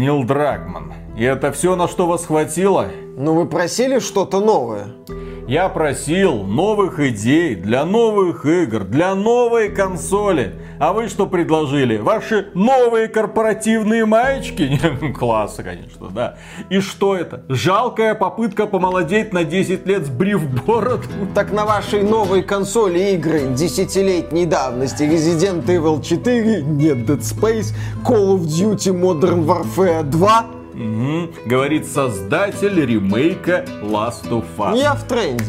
Нил Драгман. И это все, на что вас хватило? Ну вы просили что-то новое. Я просил новых идей для новых игр, для новой консоли. А вы что предложили? Ваши новые корпоративные маечки? Классно, конечно, да. И что это? Жалкая попытка помолодеть на 10 лет, сбрив бороду? Так на вашей новой консоли игры десятилетней давности Resident Evil 4, нет Dead Space, Call of Duty Modern Warfare 2 Угу. Говорит создатель ремейка Last of Us. Я в тренде.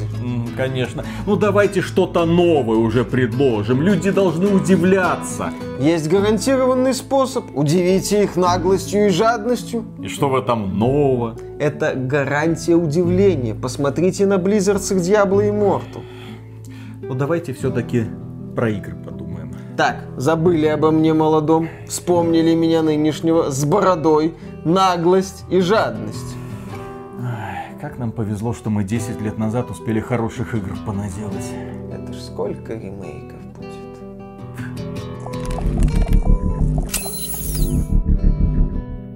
конечно. Ну давайте что-то новое уже предложим. Люди должны удивляться. Есть гарантированный способ. Удивите их наглостью и жадностью. И что в этом нового? Это гарантия удивления. Посмотрите на Blizzard с их Diablo Immortal. Ну давайте все-таки про игры подумаем. Так, забыли обо мне молодом, вспомнили меня нынешнего с бородой, наглость и жадность. Ай, как нам повезло, что мы 10 лет назад успели хороших игр понаделать. Это ж сколько ремейков.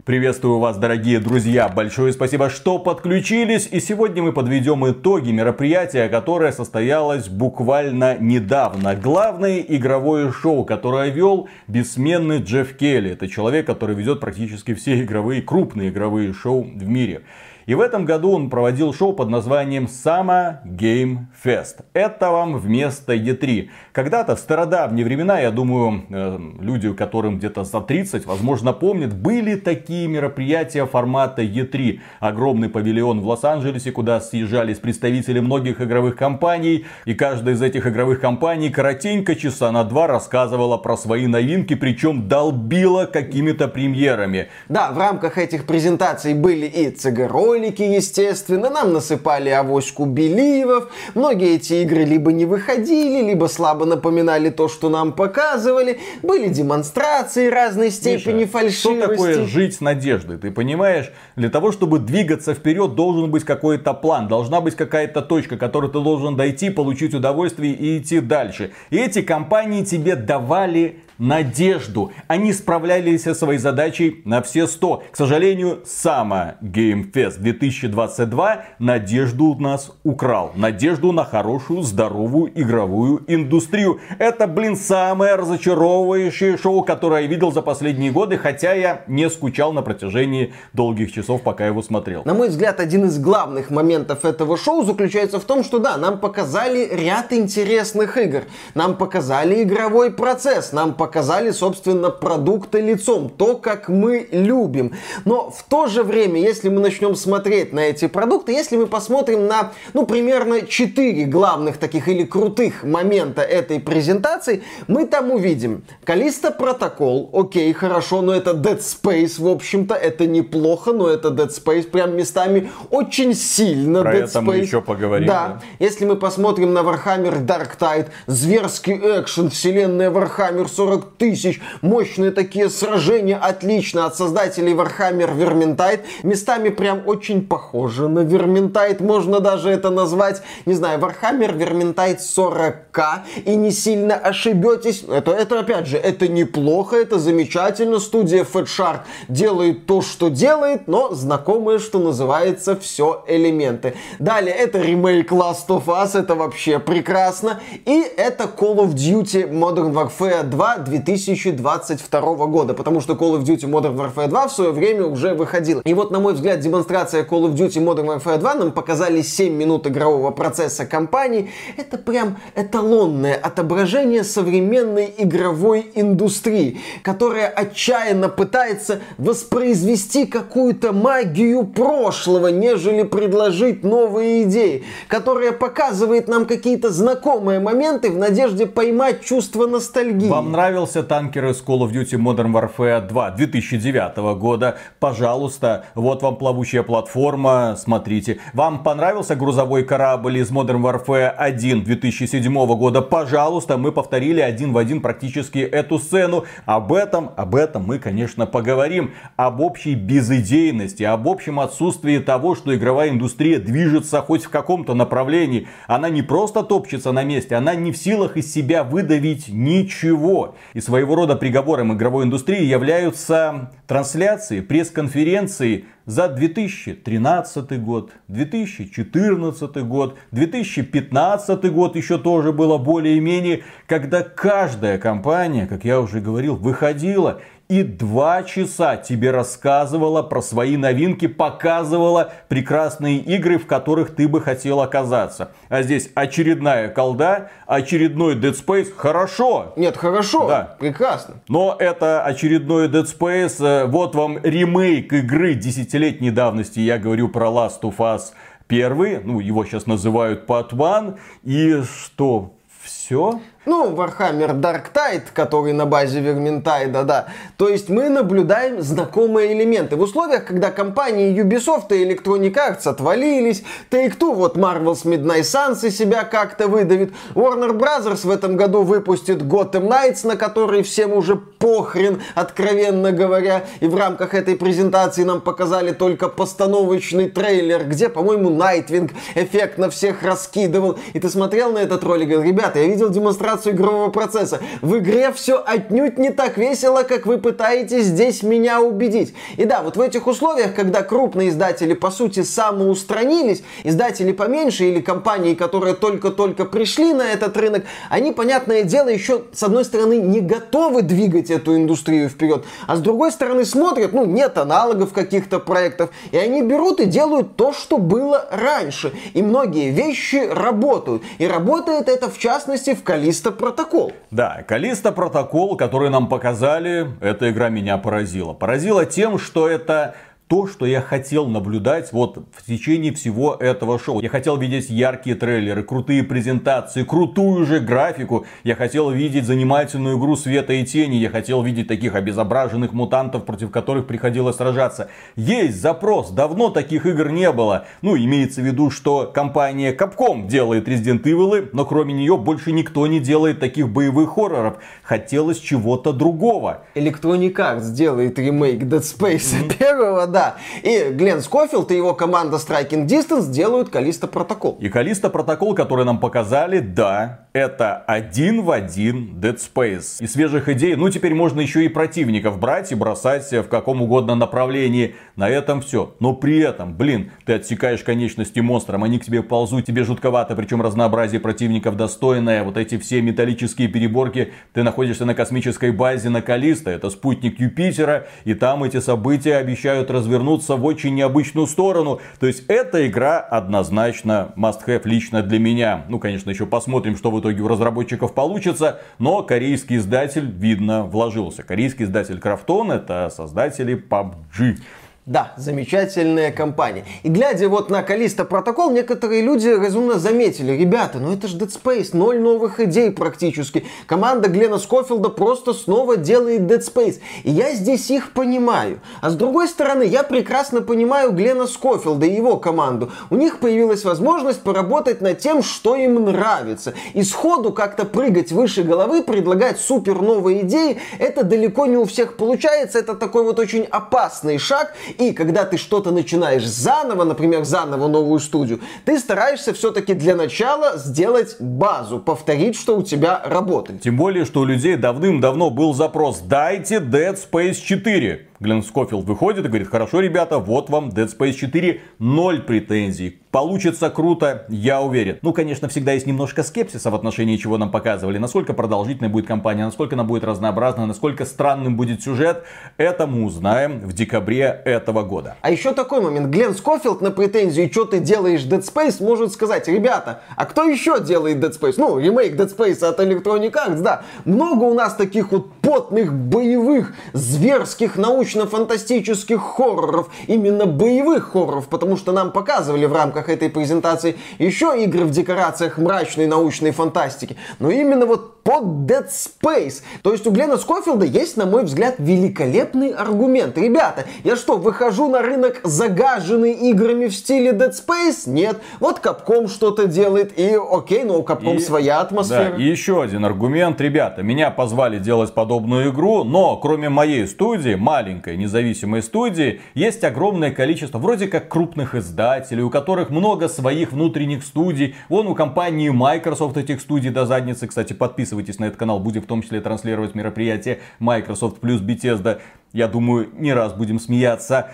Приветствую вас, дорогие друзья. Большое спасибо, что подключились. И сегодня мы подведем итоги мероприятия, которое состоялось буквально недавно. Главное игровое шоу, которое вел бессменный Джефф Келли. Это человек, который ведет практически все игровые, крупные игровые шоу в мире. И в этом году он проводил шоу под названием Summer Game Fest. Это вам вместо E3. Когда-то в стародавние времена, я думаю, э, люди, которым где-то за 30, возможно, помнят, были такие мероприятия формата E3. Огромный павильон в Лос-Анджелесе, куда съезжались представители многих игровых компаний. И каждая из этих игровых компаний коротенько часа на два рассказывала про свои новинки, причем долбила какими-то премьерами. Да, в рамках этих презентаций были и ЦГРО, ролики, естественно, нам насыпали авоську беливов, многие эти игры либо не выходили, либо слабо напоминали то, что нам показывали, были демонстрации разной степени Миша, фальшивости. Что такое жить с надеждой, ты понимаешь? Для того, чтобы двигаться вперед, должен быть какой-то план, должна быть какая-то точка, которую ты должен дойти, получить удовольствие и идти дальше. И эти компании тебе давали надежду. Они справлялись со своей задачей на все 100. К сожалению, сама Game Fest 2022 надежду у нас украл. Надежду на хорошую, здоровую игровую индустрию. Это, блин, самое разочаровывающее шоу, которое я видел за последние годы, хотя я не скучал на протяжении долгих часов, пока его смотрел. На мой взгляд, один из главных моментов этого шоу заключается в том, что да, нам показали ряд интересных игр. Нам показали игровой процесс, нам показали показали, собственно, продукты лицом, то, как мы любим. Но в то же время, если мы начнем смотреть на эти продукты, если мы посмотрим на, ну, примерно 4 главных таких или крутых момента этой презентации, мы там увидим Калиста Протокол, окей, хорошо, но это Dead Space, в общем-то, это неплохо, но это Dead Space прям местами очень сильно Про Dead это Space. мы еще поговорим. Да. да. Если мы посмотрим на Warhammer Dark Tide, зверский экшен, вселенная Warhammer 40 40 тысяч, мощные такие сражения, отлично от создателей Warhammer Vermintide, местами прям очень похоже на Vermintide, можно даже это назвать, не знаю, Warhammer Vermintide 40к, и не сильно ошибетесь, это, это опять же, это неплохо, это замечательно, студия Fat делает то, что делает, но знакомые, что называется, все элементы. Далее, это ремейк Last of Us, это вообще прекрасно, и это Call of Duty Modern Warfare 2 2022 года, потому что Call of Duty Modern Warfare 2 в свое время уже выходил. И вот, на мой взгляд, демонстрация Call of Duty Modern Warfare 2 нам показали 7 минут игрового процесса компании. Это прям эталонное отображение современной игровой индустрии, которая отчаянно пытается воспроизвести какую-то магию прошлого, нежели предложить новые идеи, которая показывает нам какие-то знакомые моменты в надежде поймать чувство ностальгии. Вам нравится понравился танкер из Call of Duty Modern Warfare 2 2009 года, пожалуйста, вот вам плавучая платформа, смотрите. Вам понравился грузовой корабль из Modern Warfare 1 2007 года, пожалуйста, мы повторили один в один практически эту сцену. Об этом, об этом мы, конечно, поговорим. Об общей безыдейности, об общем отсутствии того, что игровая индустрия движется хоть в каком-то направлении. Она не просто топчется на месте, она не в силах из себя выдавить ничего. И своего рода приговором игровой индустрии являются трансляции, пресс-конференции за 2013 год, 2014 год, 2015 год еще тоже было более-менее, когда каждая компания, как я уже говорил, выходила и два часа тебе рассказывала про свои новинки, показывала прекрасные игры, в которых ты бы хотел оказаться. А здесь очередная колда, очередной Dead Space. Хорошо. Нет, хорошо. Да. Прекрасно. Но это очередной Dead Space. Э, вот вам ремейк игры десятилетней давности. Я говорю про Last of Us первый. Ну, его сейчас называют Part One. И что? Все? Ну, Warhammer Dark Tide, который на базе Верминтайда, да. То есть мы наблюдаем знакомые элементы. В условиях, когда компании Ubisoft и Electronic Arts отвалились, Take-Two, вот Marvel's Midnight Suns из себя как-то выдавит, Warner Brothers в этом году выпустит Gotham Knights, на который всем уже похрен, откровенно говоря. И в рамках этой презентации нам показали только постановочный трейлер, где, по-моему, Nightwing эффектно всех раскидывал. И ты смотрел на этот ролик и говорил, ребята, я видел демонстрацию демонстрацию игрового процесса. В игре все отнюдь не так весело, как вы пытаетесь здесь меня убедить. И да, вот в этих условиях, когда крупные издатели по сути самоустранились, издатели поменьше или компании, которые только-только пришли на этот рынок, они, понятное дело, еще с одной стороны не готовы двигать эту индустрию вперед, а с другой стороны смотрят, ну нет аналогов каких-то проектов, и они берут и делают то, что было раньше. И многие вещи работают. И работает это в частности в Калист Калиста Протокол. Да, Калиста Протокол, который нам показали, эта игра меня поразила. Поразила тем, что это то, что я хотел наблюдать вот в течение всего этого шоу. Я хотел видеть яркие трейлеры, крутые презентации, крутую же графику. Я хотел видеть занимательную игру света и тени. Я хотел видеть таких обезображенных мутантов, против которых приходилось сражаться. Есть запрос, давно таких игр не было. Ну, имеется в виду, что компания Capcom делает Resident Evil, но кроме нее больше никто не делает таких боевых хорроров. Хотелось чего-то другого. Electronic Arts делает ремейк Dead Space mm-hmm. первого, да. И Глен Скофилд и его команда Striking Distance делают Калиста Протокол. И Калиста Протокол, который нам показали, да, это один в один Dead Space. И свежих идей, ну теперь можно еще и противников брать и бросать в каком угодно направлении. На этом все. Но при этом, блин, ты отсекаешь конечности монстрам, они к тебе ползут, тебе жутковато, причем разнообразие противников достойное. Вот эти все металлические переборки, ты находишься на космической базе на Калиста, это спутник Юпитера, и там эти события обещают раз развернуться в очень необычную сторону. То есть эта игра однозначно must-have лично для меня. Ну, конечно, еще посмотрим, что в итоге у разработчиков получится. Но корейский издатель, видно, вложился. Корейский издатель Крафтон это создатели PUBG. Да, замечательная компания. И глядя вот на Калиста протокол, некоторые люди разумно заметили, ребята, ну это же Dead Space, ноль новых идей практически. Команда Глена Скофилда просто снова делает Dead Space. И я здесь их понимаю. А с другой стороны, я прекрасно понимаю Глена Скофилда и его команду. У них появилась возможность поработать над тем, что им нравится. И сходу как-то прыгать выше головы, предлагать супер новые идеи, это далеко не у всех получается. Это такой вот очень опасный шаг. И когда ты что-то начинаешь заново, например, заново новую студию, ты стараешься все-таки для начала сделать базу, повторить, что у тебя работает. Тем более, что у людей давным-давно был запрос «Дайте Dead Space 4». Глен Скофилд выходит и говорит, хорошо, ребята, вот вам Dead Space 4, ноль претензий. Получится круто, я уверен. Ну, конечно, всегда есть немножко скепсиса в отношении чего нам показывали. Насколько продолжительной будет кампания, насколько она будет разнообразна, насколько странным будет сюжет. Это мы узнаем в декабре этого года. А еще такой момент. Глен Скофилд на претензию, что ты делаешь Dead Space, может сказать, ребята, а кто еще делает Dead Space? Ну, ремейк Dead Space от Electronic Arts, да. Много у нас таких вот потных, боевых, зверских, научно-фантастических хорроров. Именно боевых хорроров, потому что нам показывали в рамках этой презентации еще игры в декорациях мрачной научной фантастики, но именно вот под Dead Space. То есть у Глена Скофилда есть, на мой взгляд, великолепный аргумент. Ребята, я что, выхожу на рынок загаженный играми в стиле Dead Space? Нет. Вот Capcom что-то делает, и окей, но у Capcom и, своя атмосфера. Да, и еще один аргумент. Ребята, меня позвали делать подобную игру, но кроме моей студии, маленькой независимой студии, есть огромное количество вроде как крупных издателей, у которых много своих внутренних студий. Вон у компании Microsoft этих студий до задницы, кстати, подписываются подписывайтесь на этот канал. Будем в том числе транслировать мероприятие Microsoft плюс Bethesda. Я думаю, не раз будем смеяться.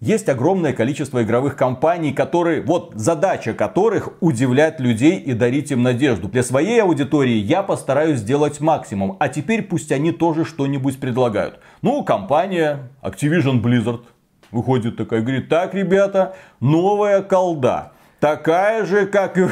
Есть огромное количество игровых компаний, которые, вот задача которых удивлять людей и дарить им надежду. Для своей аудитории я постараюсь сделать максимум, а теперь пусть они тоже что-нибудь предлагают. Ну, компания Activision Blizzard выходит такая, говорит, так, ребята, новая колда. Такая же, как и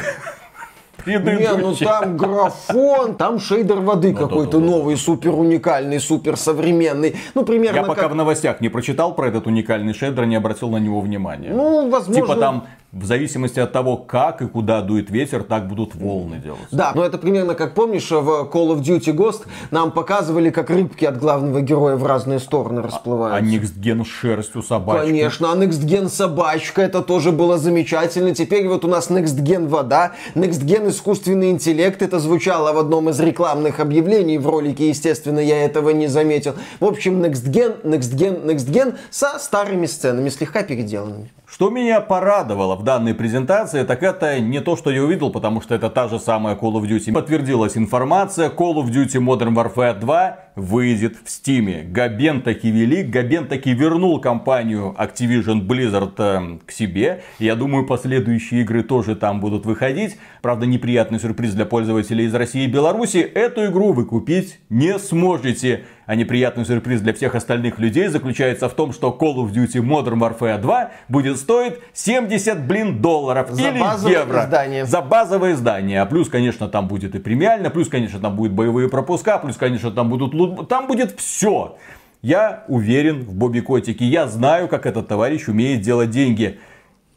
не, ну там графон, там шейдер воды ну, какой-то да, да, новый, супер уникальный, супер современный. Ну, примерно Я пока в новостях не прочитал про этот уникальный шейдер, не обратил на него внимания. Ну, возможно... Типа там в зависимости от того, как и куда дует ветер, так будут волны делаться. Да, но это примерно как помнишь, в Call of Duty Ghost нам показывали, как рыбки от главного героя в разные стороны расплываются. А, а Next Gen с шерстью собачка. Конечно, а Next Gen собачка, это тоже было замечательно. Теперь вот у нас Next Gen вода, Next Gen искусственный интеллект, это звучало в одном из рекламных объявлений в ролике, естественно, я этого не заметил. В общем, Next Gen, Next Gen, Next Gen со старыми сценами, слегка переделанными. Что меня порадовало в данной презентации, так это не то, что я увидел, потому что это та же самая Call of Duty. Подтвердилась информация, Call of Duty Modern Warfare 2 выйдет в Steam. Габен таки велик, Габен таки вернул компанию Activision Blizzard э, к себе. Я думаю, последующие игры тоже там будут выходить. Правда, неприятный сюрприз для пользователей из России и Беларуси. Эту игру вы купить не сможете. А неприятный сюрприз для всех остальных людей заключается в том, что Call of Duty Modern Warfare 2 будет стоить 70, блин, долларов за или евро. Издание. За базовое издание. А плюс, конечно, там будет и премиально, плюс, конечно, там будут боевые пропуска, плюс, конечно, там будут. Там будет все. Я уверен в Бобби Котике. Я знаю, как этот товарищ умеет делать деньги.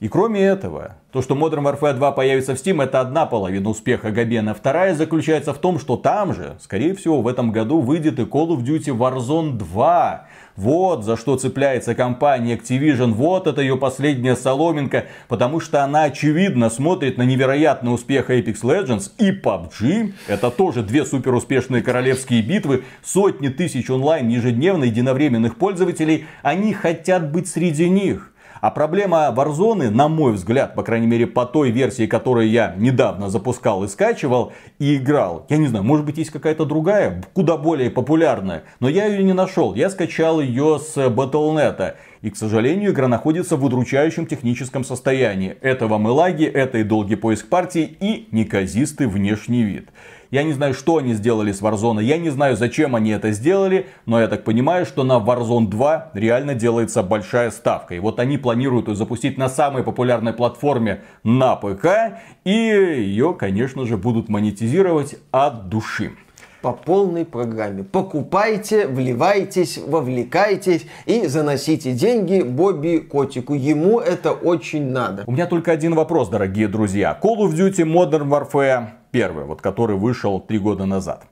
И кроме этого, то, что Modern Warfare 2 появится в Steam, это одна половина успеха Габена. Вторая заключается в том, что там же, скорее всего, в этом году выйдет и Call of Duty Warzone 2. Вот за что цепляется компания Activision, вот это ее последняя соломинка, потому что она очевидно смотрит на невероятный успех Apex Legends и PUBG. Это тоже две супер успешные королевские битвы, сотни тысяч онлайн ежедневно единовременных пользователей. Они хотят быть среди них. А проблема Warzone, на мой взгляд, по крайней мере по той версии, которую я недавно запускал и скачивал и играл, я не знаю, может быть есть какая-то другая, куда более популярная, но я ее не нашел. Я скачал ее с Battle.net. И, к сожалению, игра находится в удручающем техническом состоянии. Это вам и лаги, это и долгий поиск партии, и неказистый внешний вид. Я не знаю, что они сделали с Warzone, я не знаю, зачем они это сделали, но я так понимаю, что на Warzone 2 реально делается большая ставка. И вот они планируют ее запустить на самой популярной платформе на ПК, и ее, конечно же, будут монетизировать от души по полной программе. Покупайте, вливайтесь, вовлекайтесь и заносите деньги Бобби Котику. Ему это очень надо. У меня только один вопрос, дорогие друзья. Call of Duty Modern Warfare первый, вот который вышел три года назад.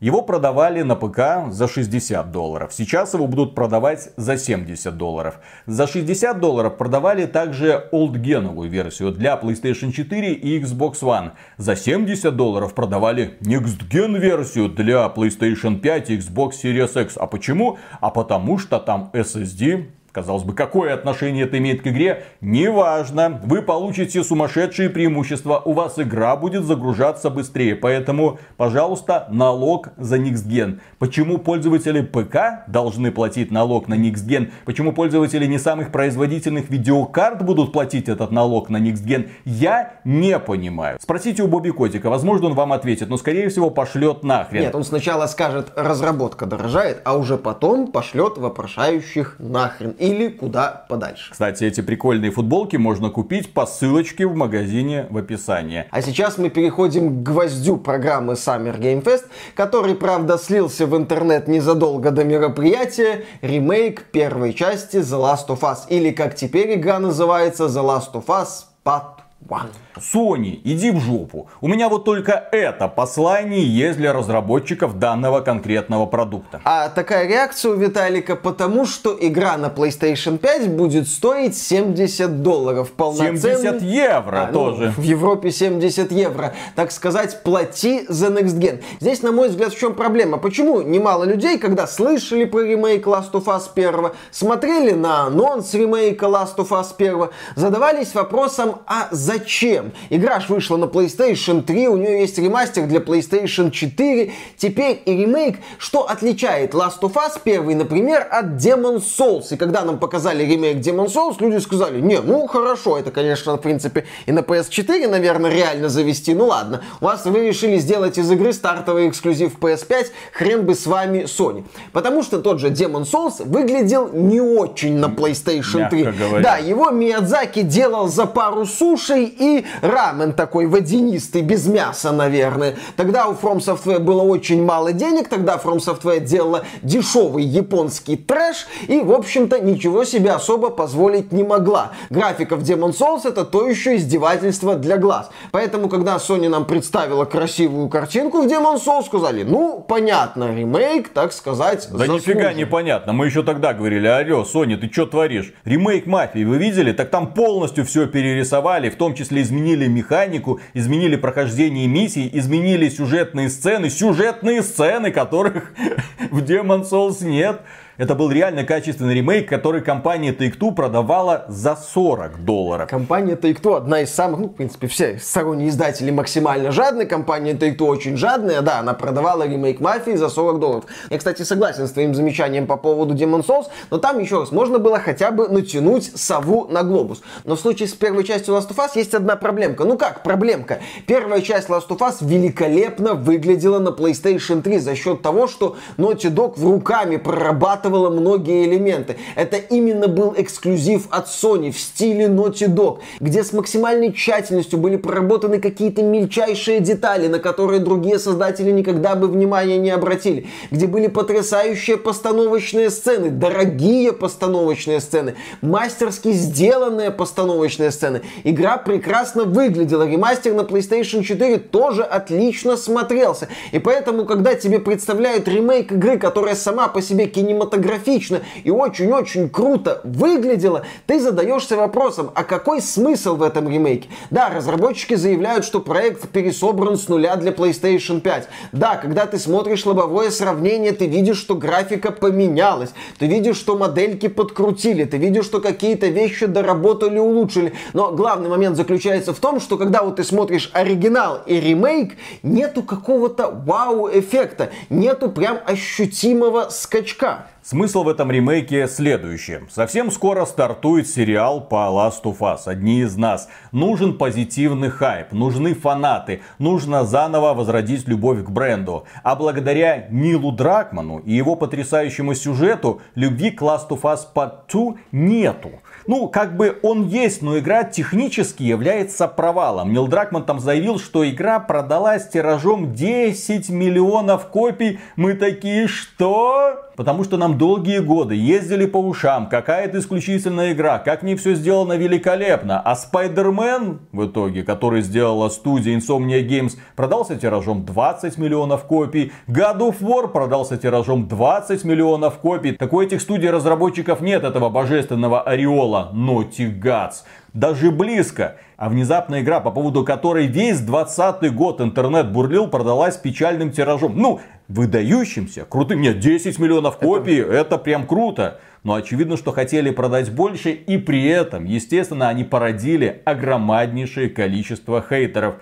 Его продавали на ПК за 60 долларов. Сейчас его будут продавать за 70 долларов. За 60 долларов продавали также олдгеновую версию для PlayStation 4 и Xbox One. За 70 долларов продавали Next Gen версию для PlayStation 5 и Xbox Series X. А почему? А потому что там SSD Казалось бы, какое отношение это имеет к игре? Неважно. Вы получите сумасшедшие преимущества. У вас игра будет загружаться быстрее. Поэтому, пожалуйста, налог за Nixgen. Почему пользователи ПК должны платить налог на Nixgen? Почему пользователи не самых производительных видеокарт будут платить этот налог на Nixgen? Я не понимаю. Спросите у Бобби Котика. Возможно, он вам ответит. Но, скорее всего, пошлет нахрен. Нет, он сначала скажет, разработка дорожает, а уже потом пошлет вопрошающих нахрен или куда подальше. Кстати, эти прикольные футболки можно купить по ссылочке в магазине в описании. А сейчас мы переходим к гвоздю программы Summer Game Fest, который, правда, слился в интернет незадолго до мероприятия. Ремейк первой части The Last of Us, или как теперь игра называется The Last of Us Part One. Sony, иди в жопу. У меня вот только это послание есть для разработчиков данного конкретного продукта. А такая реакция у Виталика потому, что игра на PlayStation 5 будет стоить 70 долларов. Полноценный... 70 евро а, ну, тоже. Ну, в Европе 70 евро. Так сказать, плати за Next Gen. Здесь, на мой взгляд, в чем проблема? Почему немало людей, когда слышали про ремейк Last of Us 1, смотрели на анонс ремейка Last of Us 1, задавались вопросом, а зачем? Проблем. Игра ж вышла на PlayStation 3, у нее есть ремастер для PlayStation 4, теперь и ремейк. Что отличает Last of Us 1, например, от Demon Souls? И когда нам показали ремейк Demon Souls, люди сказали, не, ну хорошо, это, конечно, в принципе, и на PS4, наверное, реально завести, ну ладно. У вас вы решили сделать из игры стартовый эксклюзив PS5, хрен бы с вами Sony. Потому что тот же Demon Souls выглядел не очень на PlayStation 3. Говоря. Да, его Миядзаки делал за пару сушей и рамен такой водянистый, без мяса, наверное. Тогда у From Software было очень мало денег, тогда From Software делала дешевый японский трэш и, в общем-то, ничего себе особо позволить не могла. Графика в Demon Souls это то еще издевательство для глаз. Поэтому, когда Sony нам представила красивую картинку в Demon Souls, сказали, ну, понятно, ремейк, так сказать, Да нифига непонятно. Мы еще тогда говорили, алло, Sony, ты что творишь? Ремейк Мафии вы видели? Так там полностью все перерисовали, в том числе изменили механику, изменили прохождение миссий, изменили сюжетные сцены, сюжетные сцены, которых в Demon Souls нет. Это был реально качественный ремейк, который компания Take-Two продавала за 40 долларов. Компания Take-Two одна из самых, ну, в принципе, все сторонние издатели максимально жадные. Компания Take-Two очень жадная, да, она продавала ремейк Мафии за 40 долларов. Я, кстати, согласен с твоим замечанием по поводу Demon Souls, но там, еще раз, можно было хотя бы натянуть сову на глобус. Но в случае с первой частью Last of Us есть одна проблемка. Ну как проблемка? Первая часть Last of Us великолепно выглядела на PlayStation 3 за счет того, что Naughty Dog в руками прорабатывал захватывала многие элементы. Это именно был эксклюзив от Sony в стиле Naughty Dog, где с максимальной тщательностью были проработаны какие-то мельчайшие детали, на которые другие создатели никогда бы внимания не обратили, где были потрясающие постановочные сцены, дорогие постановочные сцены, мастерски сделанные постановочные сцены. Игра прекрасно выглядела, ремастер на PlayStation 4 тоже отлично смотрелся. И поэтому, когда тебе представляют ремейк игры, которая сама по себе кинематографическая, кинематографично и очень-очень круто выглядело, ты задаешься вопросом, а какой смысл в этом ремейке? Да, разработчики заявляют, что проект пересобран с нуля для PlayStation 5. Да, когда ты смотришь лобовое сравнение, ты видишь, что графика поменялась, ты видишь, что модельки подкрутили, ты видишь, что какие-то вещи доработали, улучшили. Но главный момент заключается в том, что когда вот ты смотришь оригинал и ремейк, нету какого-то вау-эффекта, нету прям ощутимого скачка. Смысл в этом ремейке следующий. Совсем скоро стартует сериал по Last of Us. Одни из нас. Нужен позитивный хайп, нужны фанаты, нужно заново возродить любовь к бренду. А благодаря Нилу Дракману и его потрясающему сюжету, любви к Last of Us Part 2 нету. Ну, как бы он есть, но игра технически является провалом. Нил Дракман там заявил, что игра продалась тиражом 10 миллионов копий. Мы такие, что? Потому что нам долгие годы ездили по ушам, какая это исключительная игра, как не все сделано великолепно. А Spider-Man в итоге, который сделала студия Insomnia Games, продался тиражом 20 миллионов копий. God of War продался тиражом 20 миллионов копий. Так у этих студий разработчиков нет этого божественного ореола Naughty Gods. Даже близко. А внезапная игра, по поводу которой весь 20 год интернет бурлил, продалась печальным тиражом. Ну, выдающимся, крутым. Нет, 10 миллионов копий, это, это прям круто. Но очевидно, что хотели продать больше, и при этом, естественно, они породили огромнейшее количество хейтеров.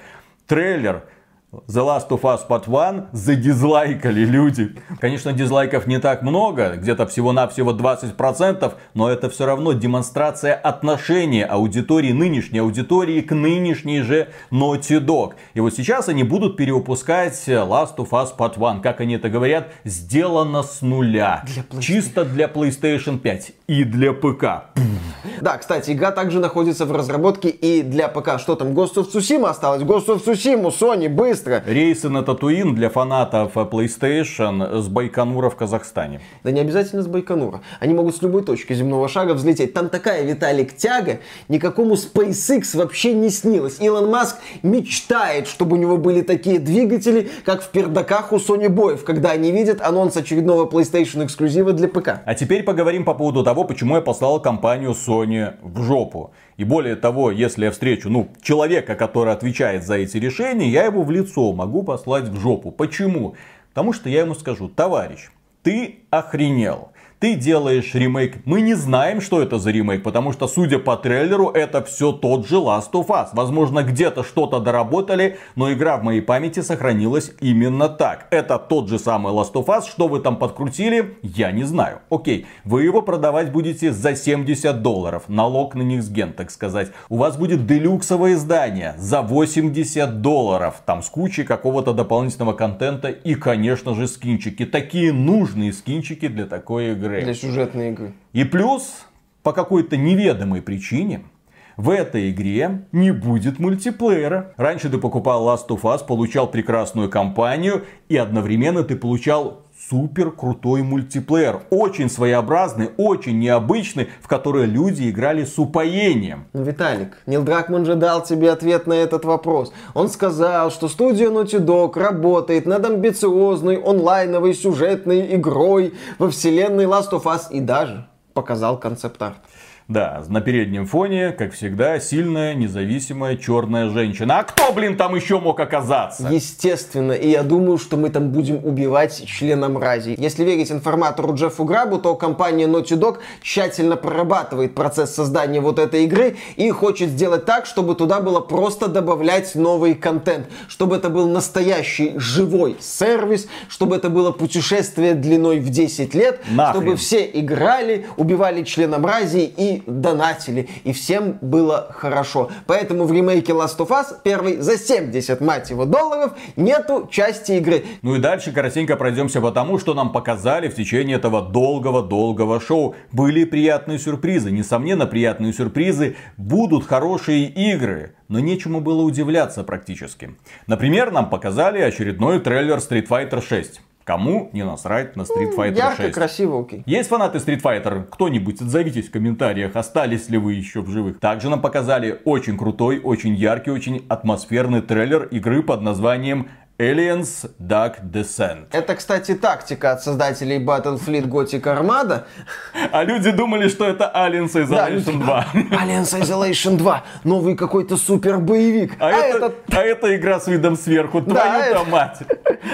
Трейлер The Last of Us Part 1 задизлайкали люди. Конечно, дизлайков не так много, где-то всего-навсего 20%, но это все равно демонстрация отношения аудитории, нынешней аудитории к нынешней же Naughty Dog. И вот сейчас они будут перевыпускать Last of Us Part 1, как они это говорят, сделано с нуля. Для Чисто для PlayStation 5 и для ПК. Да, кстати, игра также находится в разработке и для ПК. Что там, Ghost of Tsushima осталось? Ghost of Tsushima, Sony, быстро! Рейсы на Татуин для фанатов PlayStation с Байконура в Казахстане. Да не обязательно с Байконура. Они могут с любой точки земного шага взлететь. Там такая, Виталик, тяга, никакому SpaceX вообще не снилось. Илон Маск мечтает, чтобы у него были такие двигатели, как в пердаках у Sony Боев, когда они видят анонс очередного PlayStation эксклюзива для ПК. А теперь поговорим по поводу того, почему я послал компанию Sony в жопу. И более того, если я встречу ну, человека, который отвечает за эти решения, я его в лицо могу послать в жопу. Почему? Потому что я ему скажу, товарищ, ты охренел. Ты делаешь ремейк. Мы не знаем, что это за ремейк, потому что, судя по трейлеру, это все тот же Last of Us. Возможно, где-то что-то доработали, но игра в моей памяти сохранилась именно так. Это тот же самый Last of Us, что вы там подкрутили, я не знаю. Окей, вы его продавать будете за 70 долларов, налог на них сген, так сказать. У вас будет делюксовое издание за 80 долларов, там с кучей какого-то дополнительного контента и, конечно же, скинчики. Такие нужные скинчики для такой игры. Для сюжетной игры. И плюс, по какой-то неведомой причине, в этой игре не будет мультиплеера. Раньше ты покупал Last of Us, получал прекрасную кампанию и одновременно ты получал супер крутой мультиплеер. Очень своеобразный, очень необычный, в который люди играли с упоением. Виталик, Нил Дракман же дал тебе ответ на этот вопрос. Он сказал, что студия Naughty Dog работает над амбициозной онлайновой сюжетной игрой во вселенной Last of Us и даже показал концепт-арт. Да, на переднем фоне, как всегда, сильная, независимая черная женщина. А кто, блин, там еще мог оказаться? Естественно, и я думаю, что мы там будем убивать члена мрази. Если верить информатору Джеффу Грабу, то компания Naughty Dog тщательно прорабатывает процесс создания вот этой игры и хочет сделать так, чтобы туда было просто добавлять новый контент, чтобы это был настоящий живой сервис, чтобы это было путешествие длиной в 10 лет, Нахрен. чтобы все играли, убивали члена мрази и донатили, и всем было хорошо. Поэтому в ремейке Last of Us первый за 70, мать его, долларов нету части игры. Ну и дальше коротенько пройдемся по тому, что нам показали в течение этого долгого-долгого шоу. Были приятные сюрпризы, несомненно приятные сюрпризы, будут хорошие игры. Но нечему было удивляться практически. Например, нам показали очередной трейлер Street Fighter 6. Кому не насрать на Street Fighter Ярко, 6? красиво, окей. Есть фанаты Street Fighter? Кто-нибудь отзовитесь в комментариях, остались ли вы еще в живых. Также нам показали очень крутой, очень яркий, очень атмосферный трейлер игры под названием Aliens Dark Descent. Это, кстати, тактика от создателей Battlefleet Gothic Armada. А люди думали, что это Aliens Isolation 2. Aliens Isolation 2. Новый какой-то супер боевик. А, это, а это игра с видом сверху. Твою-то это- мать.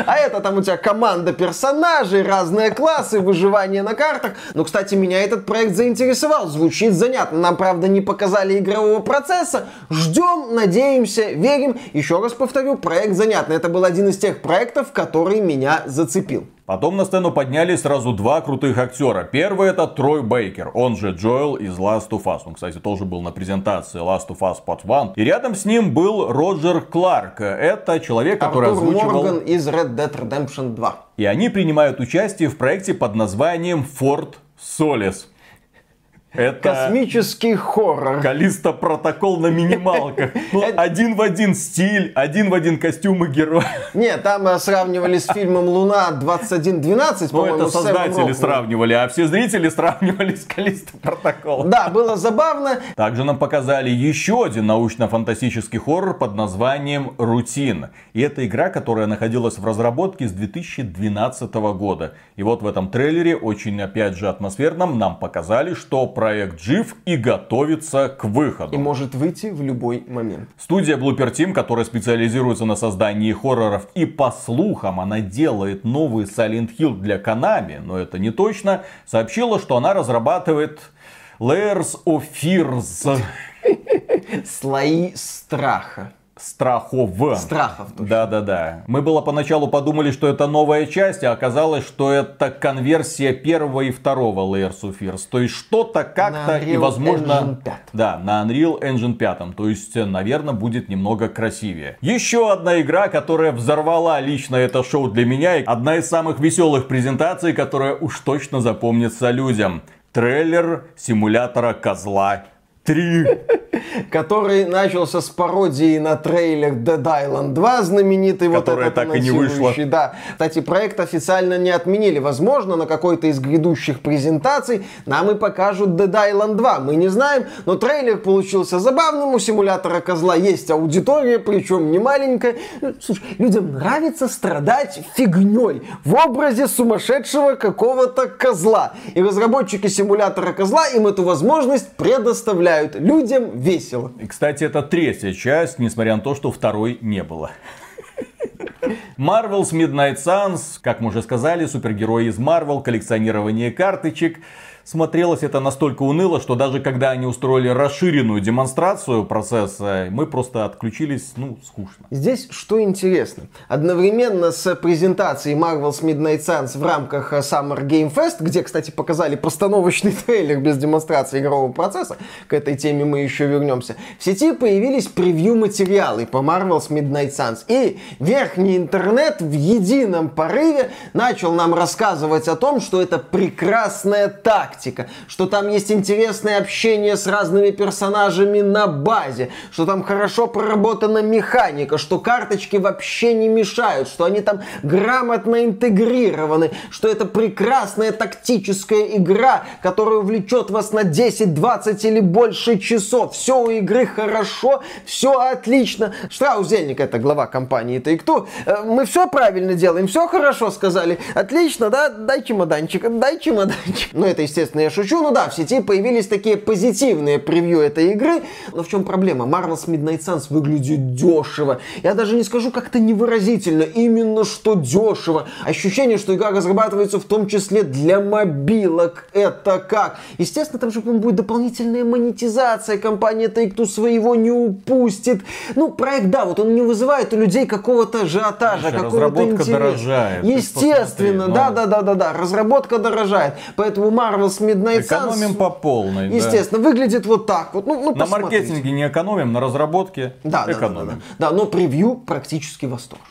А это там у тебя команда персонажей, разные классы, выживание на картах. Но, кстати, меня этот проект заинтересовал. Звучит занятно. Нам, правда, не показали игрового процесса. Ждем, надеемся, верим. Еще раз повторю, проект занятный. Это был один из тех проектов, который меня зацепил. Потом на сцену поднялись сразу два крутых актера. Первый это Трой Бейкер, он же Джоэл из Last of Us. Он, кстати, тоже был на презентации Last of Us Part 1. И рядом с ним был Роджер Кларк. Это человек, который Артур озвучивал... Морган из Red Dead Redemption 2. И они принимают участие в проекте под названием Форт Солис. Это Космический хоррор. Калиста протокол на минималках. Ну, Это- один в один стиль, один в один костюмы героя. Нет, там э, сравнивали с фильмом «Луна 2112», Ну, по-моему, это с Сэмом создатели сравнивали, а все зрители сравнивали с Калиста протоколом. Да, было забавно. Также нам показали еще один научно-фантастический хоррор под названием «Рутин». И это игра, которая находилась в разработке с 2012 года. И вот в этом трейлере, очень опять же атмосферном, нам показали, что проект жив и готовится к выходу. И может выйти в любой момент. Студия Blooper Team, которая специализируется на создании хорроров и по слухам она делает новый Silent Hill для Konami, но это не точно, сообщила, что она разрабатывает Layers of Fears Слои страха. Страхов. Страхов. Да-да-да. Мы было поначалу подумали, что это новая часть, а оказалось, что это конверсия первого и второго Layers of Fears. То есть что-то как-то и возможно... Engine 5. Да, на Unreal Engine 5. То есть, наверное, будет немного красивее. Еще одна игра, которая взорвала лично это шоу для меня. и Одна из самых веселых презентаций, которая уж точно запомнится людям. Трейлер симулятора козла 3. Который начался с пародии на трейлер Dead Island 2, знаменитый вот Которая этот так и не анонсирующий. Да. Кстати, проект официально не отменили. Возможно, на какой-то из грядущих презентаций нам и покажут Dead Island 2. Мы не знаем, но трейлер получился забавным. У симулятора козла есть аудитория, причем не маленькая. Слушай, людям нравится страдать фигней в образе сумасшедшего какого-то козла. И разработчики симулятора козла им эту возможность предоставляют. Людям весело. И, кстати, это третья часть, несмотря на то, что второй не было. Marvel's Midnight Suns, как мы уже сказали, супергерои из Marvel, коллекционирование карточек смотрелось это настолько уныло, что даже когда они устроили расширенную демонстрацию процесса, мы просто отключились, ну, скучно. Здесь что интересно. Одновременно с презентацией Marvel's Midnight Suns в рамках Summer Game Fest, где, кстати, показали постановочный трейлер без демонстрации игрового процесса, к этой теме мы еще вернемся, в сети появились превью-материалы по Marvel's Midnight Suns. И верхний интернет в едином порыве начал нам рассказывать о том, что это прекрасная тактика тактика, что там есть интересное общение с разными персонажами на базе, что там хорошо проработана механика, что карточки вообще не мешают, что они там грамотно интегрированы, что это прекрасная тактическая игра, которая увлечет вас на 10, 20 или больше часов. Все у игры хорошо, все отлично. Штраус Зельник, это глава компании Take-Two, э, мы все правильно делаем, все хорошо сказали. Отлично, да? Дай чемоданчик, дай чемоданчик. Ну, это, естественно, естественно, я шучу. Ну да, в сети появились такие позитивные превью этой игры. Но в чем проблема? Marvel's Midnight Suns выглядит дешево. Я даже не скажу как-то невыразительно. Именно что дешево. Ощущение, что игра разрабатывается в том числе для мобилок. Это как? Естественно, там же будет дополнительная монетизация. Компания Take-Two своего не упустит. Ну, проект, да, вот он не вызывает у людей какого-то ажиотажа, какого-то интереса. дорожает. Естественно, да, да, да, да, да. Разработка дорожает. Поэтому Marvel's Midnight Экономим по полной. Естественно, да. выглядит вот так вот. Ну, ну, на маркетинге не экономим, на разработке да, экономим. Да, да, да. да, но превью практически восторг.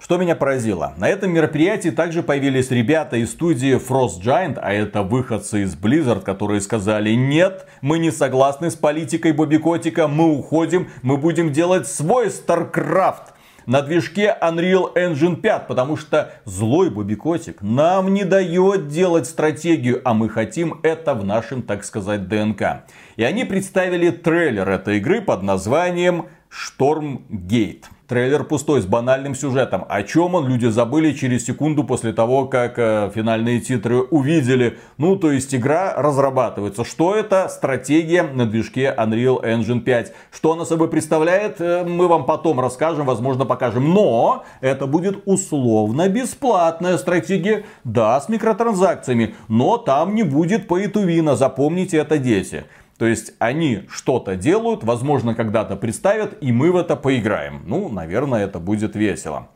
Что меня поразило? На этом мероприятии также появились ребята из студии Frost Giant, а это выходцы из Blizzard, которые сказали, нет, мы не согласны с политикой Бобби Котика, мы уходим, мы будем делать свой StarCraft на движке Unreal Engine 5, потому что злой Бобикотик нам не дает делать стратегию, а мы хотим это в нашем, так сказать, ДНК. И они представили трейлер этой игры под названием Stormgate. Трейлер пустой, с банальным сюжетом. О чем он, люди забыли через секунду после того, как э, финальные титры увидели. Ну, то есть игра разрабатывается. Что это? Стратегия на движке Unreal Engine 5. Что она собой представляет, э, мы вам потом расскажем, возможно покажем. Но это будет условно бесплатная стратегия. Да, с микротранзакциями. Но там не будет паэтувина. Запомните это, дети. То есть они что-то делают, возможно, когда-то представят, и мы в это поиграем. Ну, наверное, это будет весело.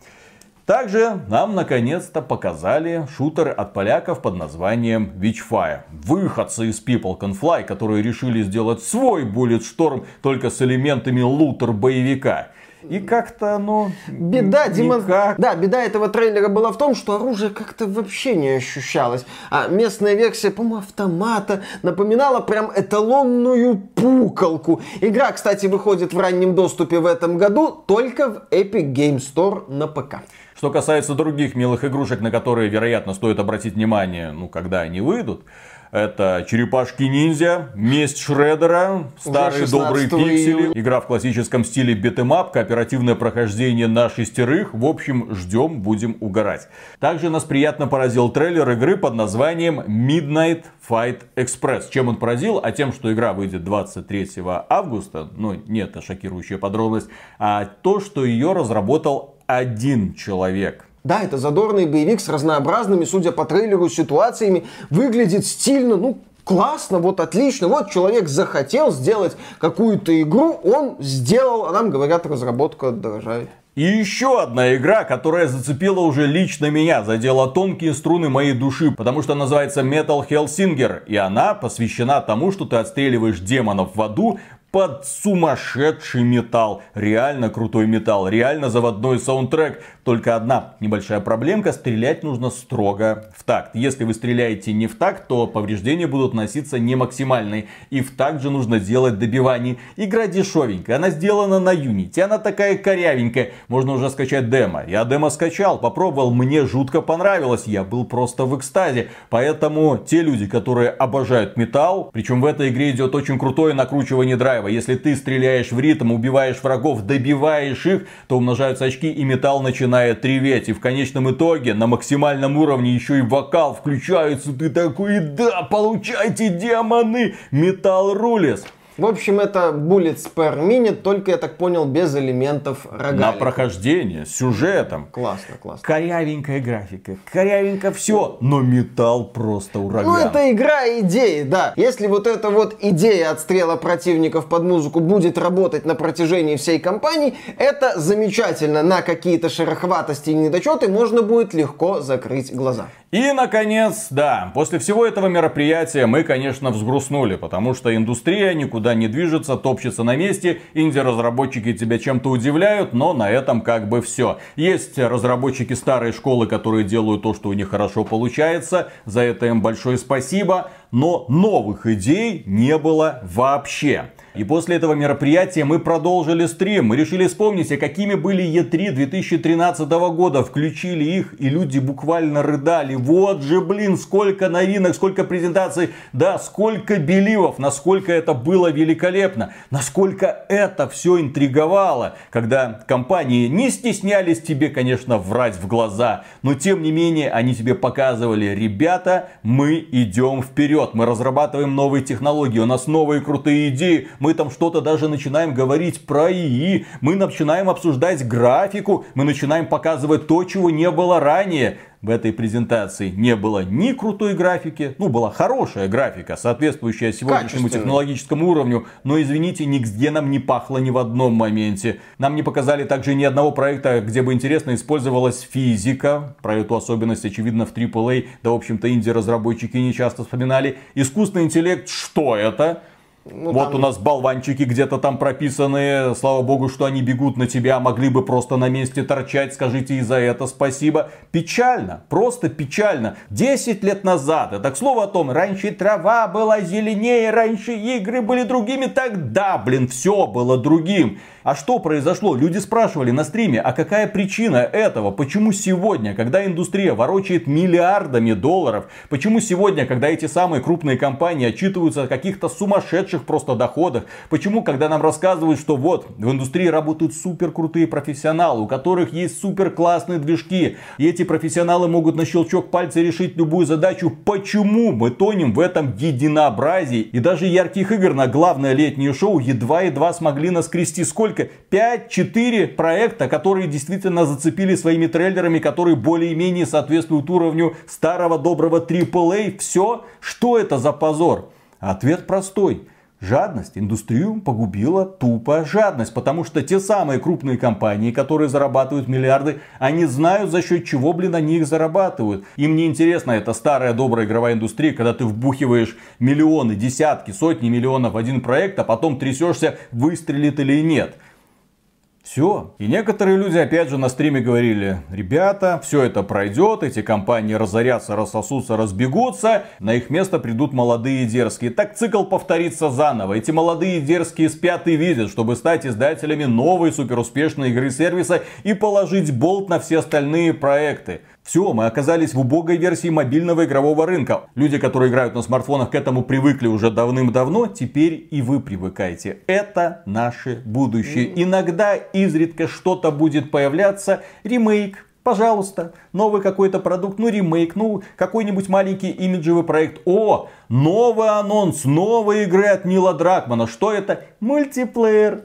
Также нам наконец-то показали шутер от поляков под названием Witchfire. Выходцы из People Can Fly, которые решили сделать свой Bulletstorm только с элементами лутер-боевика. И как-то оно... Беда, Дима... Да, беда этого трейлера была в том, что оружие как-то вообще не ощущалось. А местная версия, по-моему, автомата напоминала прям эталонную пукалку. Игра, кстати, выходит в раннем доступе в этом году только в Epic Game Store на ПК. Что касается других милых игрушек, на которые, вероятно, стоит обратить внимание, ну, когда они выйдут, это Черепашки-ниндзя, Месть Шредера, Старые добрые пиксели, игра в классическом стиле битэмап, кооперативное прохождение на шестерых. В общем, ждем, будем угорать. Также нас приятно поразил трейлер игры под названием Midnight Fight Express. Чем он поразил? А тем, что игра выйдет 23 августа, ну, нет, это шокирующая подробность, а то, что ее разработал один человек. Да, это задорный боевик с разнообразными, судя по трейлеру, ситуациями. Выглядит стильно, ну, классно, вот отлично. Вот человек захотел сделать какую-то игру, он сделал, а нам говорят, разработка дорожает. И еще одна игра, которая зацепила уже лично меня, задела тонкие струны моей души, потому что называется Metal Hellsinger, и она посвящена тому, что ты отстреливаешь демонов в аду, под сумасшедший металл. Реально крутой металл, реально заводной саундтрек. Только одна небольшая проблемка, стрелять нужно строго в такт. Если вы стреляете не в такт, то повреждения будут носиться не максимальные. И в такт же нужно делать добивание. Игра дешевенькая, она сделана на Unity, она такая корявенькая. Можно уже скачать демо. Я демо скачал, попробовал, мне жутко понравилось. Я был просто в экстазе. Поэтому те люди, которые обожают металл, причем в этой игре идет очень крутое накручивание драйва. Если ты стреляешь в ритм, убиваешь врагов, добиваешь их, то умножаются очки и металл начинает реветь. И в конечном итоге на максимальном уровне еще и вокал включается. Ты такой, да, получайте демоны, металл рулис. В общем, это Bullets per Minute, только, я так понял, без элементов рогалика. На прохождение, сюжетом. Классно, классно. Корявенькая графика, корявенько все, но металл просто ураган. Ну, это игра идеи, да. Если вот эта вот идея отстрела противников под музыку будет работать на протяжении всей кампании, это замечательно. На какие-то шероховатости и недочеты можно будет легко закрыть глаза. И, наконец, да, после всего этого мероприятия мы, конечно, взгрустнули, потому что индустрия никуда не движется, топчется на месте, инди-разработчики тебя чем-то удивляют, но на этом как бы все. Есть разработчики старой школы, которые делают то, что у них хорошо получается, за это им большое спасибо, но новых идей не было вообще. И после этого мероприятия мы продолжили стрим. Мы решили вспомнить, а какими были E3 2013 года. Включили их, и люди буквально рыдали. Вот же, блин, сколько новинок, сколько презентаций. Да, сколько беливов, насколько это было великолепно. Насколько это все интриговало. Когда компании не стеснялись тебе, конечно, врать в глаза. Но тем не менее, они тебе показывали, ребята, мы идем вперед. Мы разрабатываем новые технологии, у нас новые крутые идеи мы там что-то даже начинаем говорить про ИИ, мы начинаем обсуждать графику, мы начинаем показывать то, чего не было ранее. В этой презентации не было ни крутой графики, ну была хорошая графика, соответствующая сегодняшнему технологическому уровню, но извините, нигде нам не пахло ни в одном моменте. Нам не показали также ни одного проекта, где бы интересно использовалась физика, про эту особенность очевидно в AAA, да в общем-то инди-разработчики не часто вспоминали. Искусственный интеллект, что это? Ну, вот там... у нас болванчики где-то там прописаны. Слава богу, что они бегут на тебя. Могли бы просто на месте торчать. Скажите и за это спасибо. Печально. Просто печально. Десять лет назад. Это к слову о том, раньше трава была зеленее, раньше игры были другими. Тогда, блин, все было другим. А что произошло? Люди спрашивали на стриме, а какая причина этого? Почему сегодня, когда индустрия ворочает миллиардами долларов, почему сегодня, когда эти самые крупные компании отчитываются о каких-то сумасшедших просто доходах, почему, когда нам рассказывают, что вот, в индустрии работают супер крутые профессионалы, у которых есть супер классные движки, и эти профессионалы могут на щелчок пальца решить любую задачу, почему мы тонем в этом единообразии? И даже ярких игр на главное летнее шоу едва-едва смогли наскрести сколько? 5-4 проекта, которые действительно зацепили своими трейлерами, которые более-менее соответствуют уровню старого доброго AAA. Все. Что это за позор? Ответ простой. Жадность. Индустрию погубила тупо жадность. Потому что те самые крупные компании, которые зарабатывают миллиарды, они знают за счет чего, блин, они их зарабатывают. Им не интересно эта старая добрая игровая индустрия, когда ты вбухиваешь миллионы, десятки, сотни миллионов в один проект, а потом трясешься, выстрелит или нет. Все. И некоторые люди, опять же, на стриме говорили, ребята, все это пройдет, эти компании разорятся, рассосутся, разбегутся, на их место придут молодые и дерзкие. Так цикл повторится заново. Эти молодые и дерзкие спят и видят, чтобы стать издателями новой суперуспешной игры сервиса и положить болт на все остальные проекты. Все, мы оказались в убогой версии мобильного игрового рынка. Люди, которые играют на смартфонах, к этому привыкли уже давным-давно. Теперь и вы привыкаете. Это наше будущее. Иногда изредка что-то будет появляться. Ремейк, Пожалуйста, новый какой-то продукт, ну ремейк, ну какой-нибудь маленький имиджевый проект. О, новый анонс новой игры от Нила Дракмана. Что это? Мультиплеер.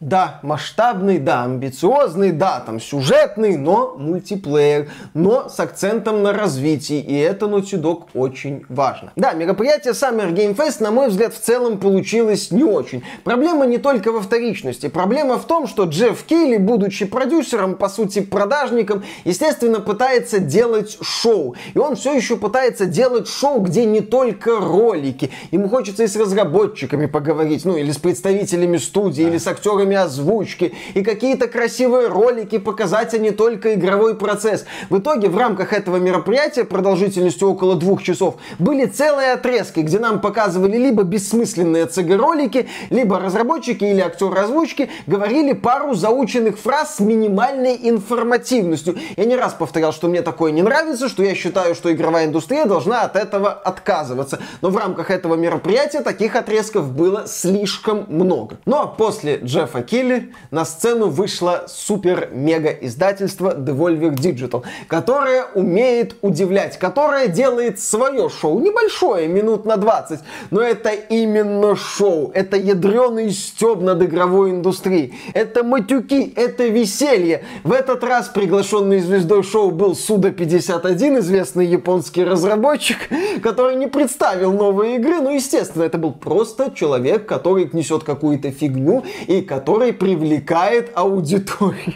Да, масштабный, да, амбициозный, да, там сюжетный, но мультиплеер, но с акцентом на развитии, и это Naughty Dog очень важно. Да, мероприятие Summer Game Fest, на мой взгляд, в целом получилось не очень. Проблема не только во вторичности, проблема в том, что Джефф Кейли, будучи продюсером, по сути продажником, естественно, пытается делать шоу. И он все еще пытается делать шоу, где не только ролики. Ему хочется и с разработчиками поговорить, ну или с представителями студии, или с актерами актерами озвучки и какие-то красивые ролики показать, а не только игровой процесс. В итоге в рамках этого мероприятия продолжительностью около двух часов были целые отрезки, где нам показывали либо бессмысленные CG-ролики, либо разработчики или актеры озвучки говорили пару заученных фраз с минимальной информативностью. Я не раз повторял, что мне такое не нравится, что я считаю, что игровая индустрия должна от этого отказываться. Но в рамках этого мероприятия таких отрезков было слишком много. Но после Джеффа нафакили, на сцену вышло супер-мега издательство Devolver Digital, которое умеет удивлять, которое делает свое шоу, небольшое, минут на 20, но это именно шоу, это ядреный стеб над игровой индустрией, это матюки, это веселье. В этот раз приглашенный звездой шоу был Суда-51, известный японский разработчик, который не представил новые игры, ну, естественно, это был просто человек, который несет какую-то фигню и который привлекает аудиторию.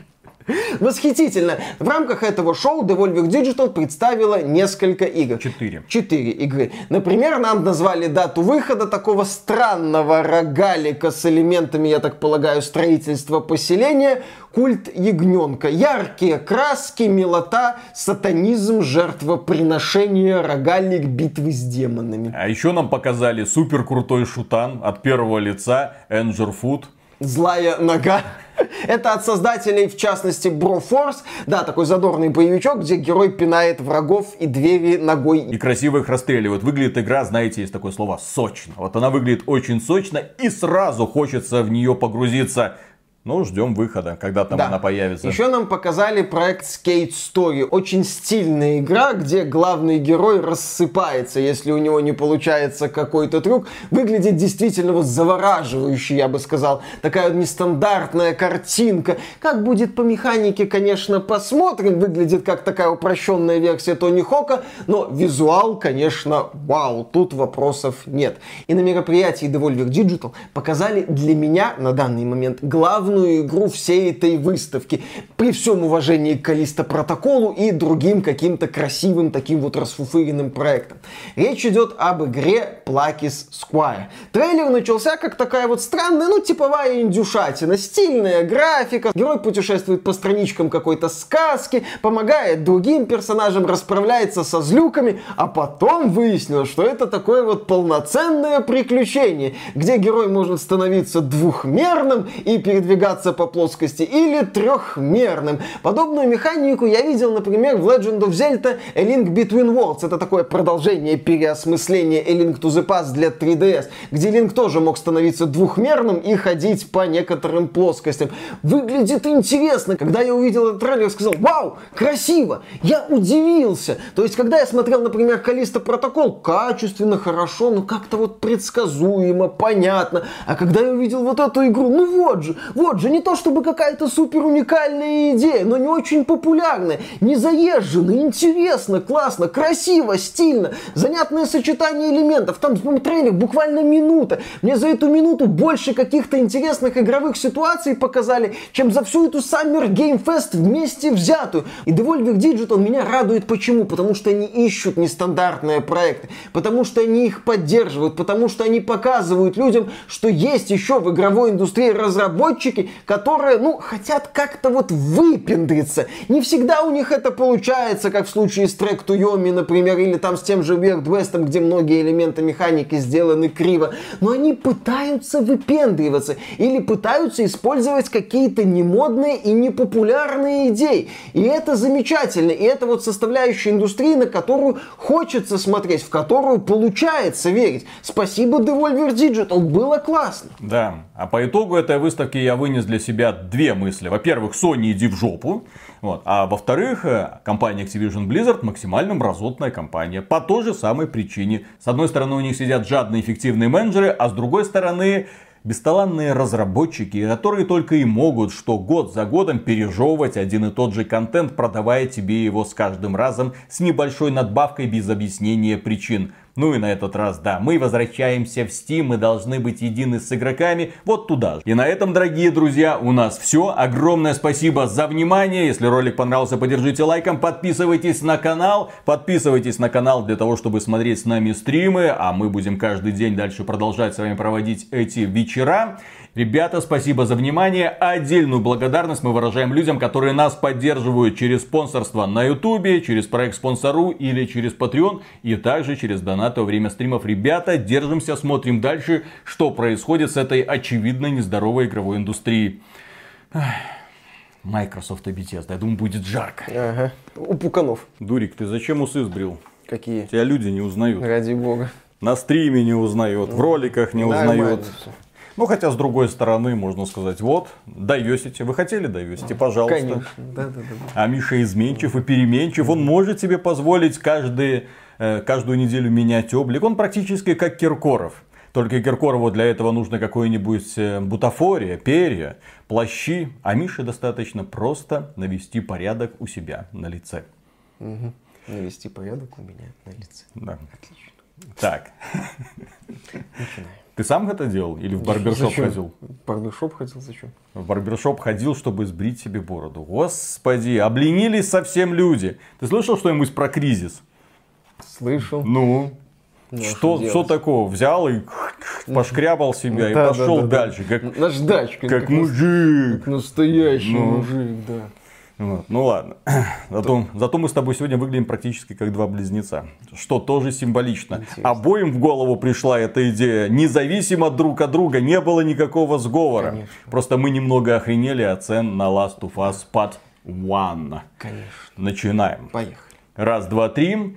Восхитительно. В рамках этого шоу Devolver Digital представила несколько игр. Четыре. Четыре игры. Например, нам назвали дату выхода такого странного рогалика с элементами, я так полагаю, строительства поселения. Культ ягненка. Яркие краски, милота, сатанизм, жертвоприношение, рогалик, битвы с демонами. А еще нам показали супер крутой шутан от первого лица Энджер Фуд. Злая нога. Это от создателей, в частности, Broforce. Да, такой задорный боевичок, где герой пинает врагов и двери ногой. И красиво их расстреливают. Выглядит игра, знаете, есть такое слово, сочно. Вот она выглядит очень сочно и сразу хочется в нее погрузиться. Ну, ждем выхода, когда там да. она появится. Еще нам показали проект Skate Story. Очень стильная игра, где главный герой рассыпается, если у него не получается какой-то трюк. Выглядит действительно вот завораживающе, я бы сказал. Такая нестандартная картинка. Как будет по механике, конечно, посмотрим. Выглядит как такая упрощенная версия Тони Хока, но визуал, конечно, вау, тут вопросов нет. И на мероприятии Devolver Digital показали для меня на данный момент главную главную игру всей этой выставки. При всем уважении к Калиста Протоколу и другим каким-то красивым таким вот расфуфыренным проектам. Речь идет об игре Plakis Squire. Трейлер начался как такая вот странная, ну, типовая индюшатина. Стильная графика. Герой путешествует по страничкам какой-то сказки, помогает другим персонажам, расправляется со злюками, а потом выяснилось, что это такое вот полноценное приключение, где герой может становиться двухмерным и передвигаться передвигаться по плоскости, или трехмерным. Подобную механику я видел, например, в Legend of Zelda A Link Between Worlds. Это такое продолжение переосмысления A Link to the Past для 3DS, где Линк тоже мог становиться двухмерным и ходить по некоторым плоскостям. Выглядит интересно. Когда я увидел этот трейлер, сказал, вау, красиво. Я удивился. То есть, когда я смотрел, например, Калиста Протокол, качественно, хорошо, но как-то вот предсказуемо, понятно. А когда я увидел вот эту игру, ну вот же, вот же, не то чтобы какая-то супер уникальная идея, но не очень популярная, не заезженная, интересно, классно, красиво, стильно, занятное сочетание элементов. Там, по трейлер буквально минута. Мне за эту минуту больше каких-то интересных игровых ситуаций показали, чем за всю эту Summer Game Fest вместе взятую. И Devolver Digital меня радует почему? Потому что они ищут нестандартные проекты, потому что они их поддерживают, потому что они показывают людям, что есть еще в игровой индустрии разработчики, которые, ну, хотят как-то вот выпендриться. Не всегда у них это получается, как в случае с to Yomi, например, или там с тем же Weird West, где многие элементы механики сделаны криво. Но они пытаются выпендриваться или пытаются использовать какие-то немодные и непопулярные идеи. И это замечательно. И это вот составляющая индустрии, на которую хочется смотреть, в которую получается верить. Спасибо Devolver Digital, было классно. Да, а по итогу этой выставки я вынес для себя две мысли. Во-первых, Sony иди в жопу. Вот. А во-вторых, э, компания Activision Blizzard максимально мразотная компания. По той же самой причине. С одной стороны, у них сидят жадные эффективные менеджеры, а с другой стороны, бесталанные разработчики, которые только и могут, что год за годом пережевывать один и тот же контент, продавая тебе его с каждым разом с небольшой надбавкой без объяснения причин. Ну и на этот раз, да, мы возвращаемся в Steam, мы должны быть едины с игроками, вот туда же. И на этом, дорогие друзья, у нас все. Огромное спасибо за внимание. Если ролик понравился, поддержите лайком, подписывайтесь на канал. Подписывайтесь на канал для того, чтобы смотреть с нами стримы, а мы будем каждый день дальше продолжать с вами проводить эти вечера. Ребята, спасибо за внимание. Отдельную благодарность мы выражаем людям, которые нас поддерживают через спонсорство на ютубе, через проект спонсору или через Patreon и также через донаты во время стримов. Ребята, держимся, смотрим дальше, что происходит с этой очевидно нездоровой игровой индустрией. Microsoft и Bethesda. Я думаю, будет жарко. Ага. У пуканов. Дурик, ты зачем усы сбрил? Какие? Тебя люди не узнают. Ради бога. На стриме не узнают, в роликах не узнают. всё. Ну, хотя, с другой стороны, можно сказать, вот, довесите. Вы хотели довесите, пожалуйста. Конечно, да, да, да. А Миша изменчив и переменчив. Он может себе позволить каждый, э, каждую неделю менять облик. Он практически как Киркоров. Только Киркорову для этого нужно какое-нибудь э, бутафория, перья, плащи. А Мише достаточно просто навести порядок у себя на лице. Угу. Навести порядок у меня на лице. Да. Отлично. Так. Начинаем. Ты сам это делал или в барбершоп Зачем? ходил? В барбершоп ходил, зачем? В барбершоп ходил, чтобы сбрить себе бороду. Господи, обленились совсем люди. Ты слышал что-нибудь про кризис? Слышал. Ну, Ну, а что, делать? что такое? Взял и пошкрябал себя и Да, да, пошел да, да. дальше, как, Наждачка. как нас- мужик. Как настоящий Ну. мужик, да. Вот, Ну ладно. Зато, зато мы с тобой сегодня выглядим практически как два близнеца. Что тоже символично. Интересно. Обоим в голову пришла эта идея. Независимо друг от друга. Не было никакого сговора. Конечно. Просто мы немного охренели от цен на Last of Us Part 1. Конечно. Начинаем. Поехали. Раз, два, три.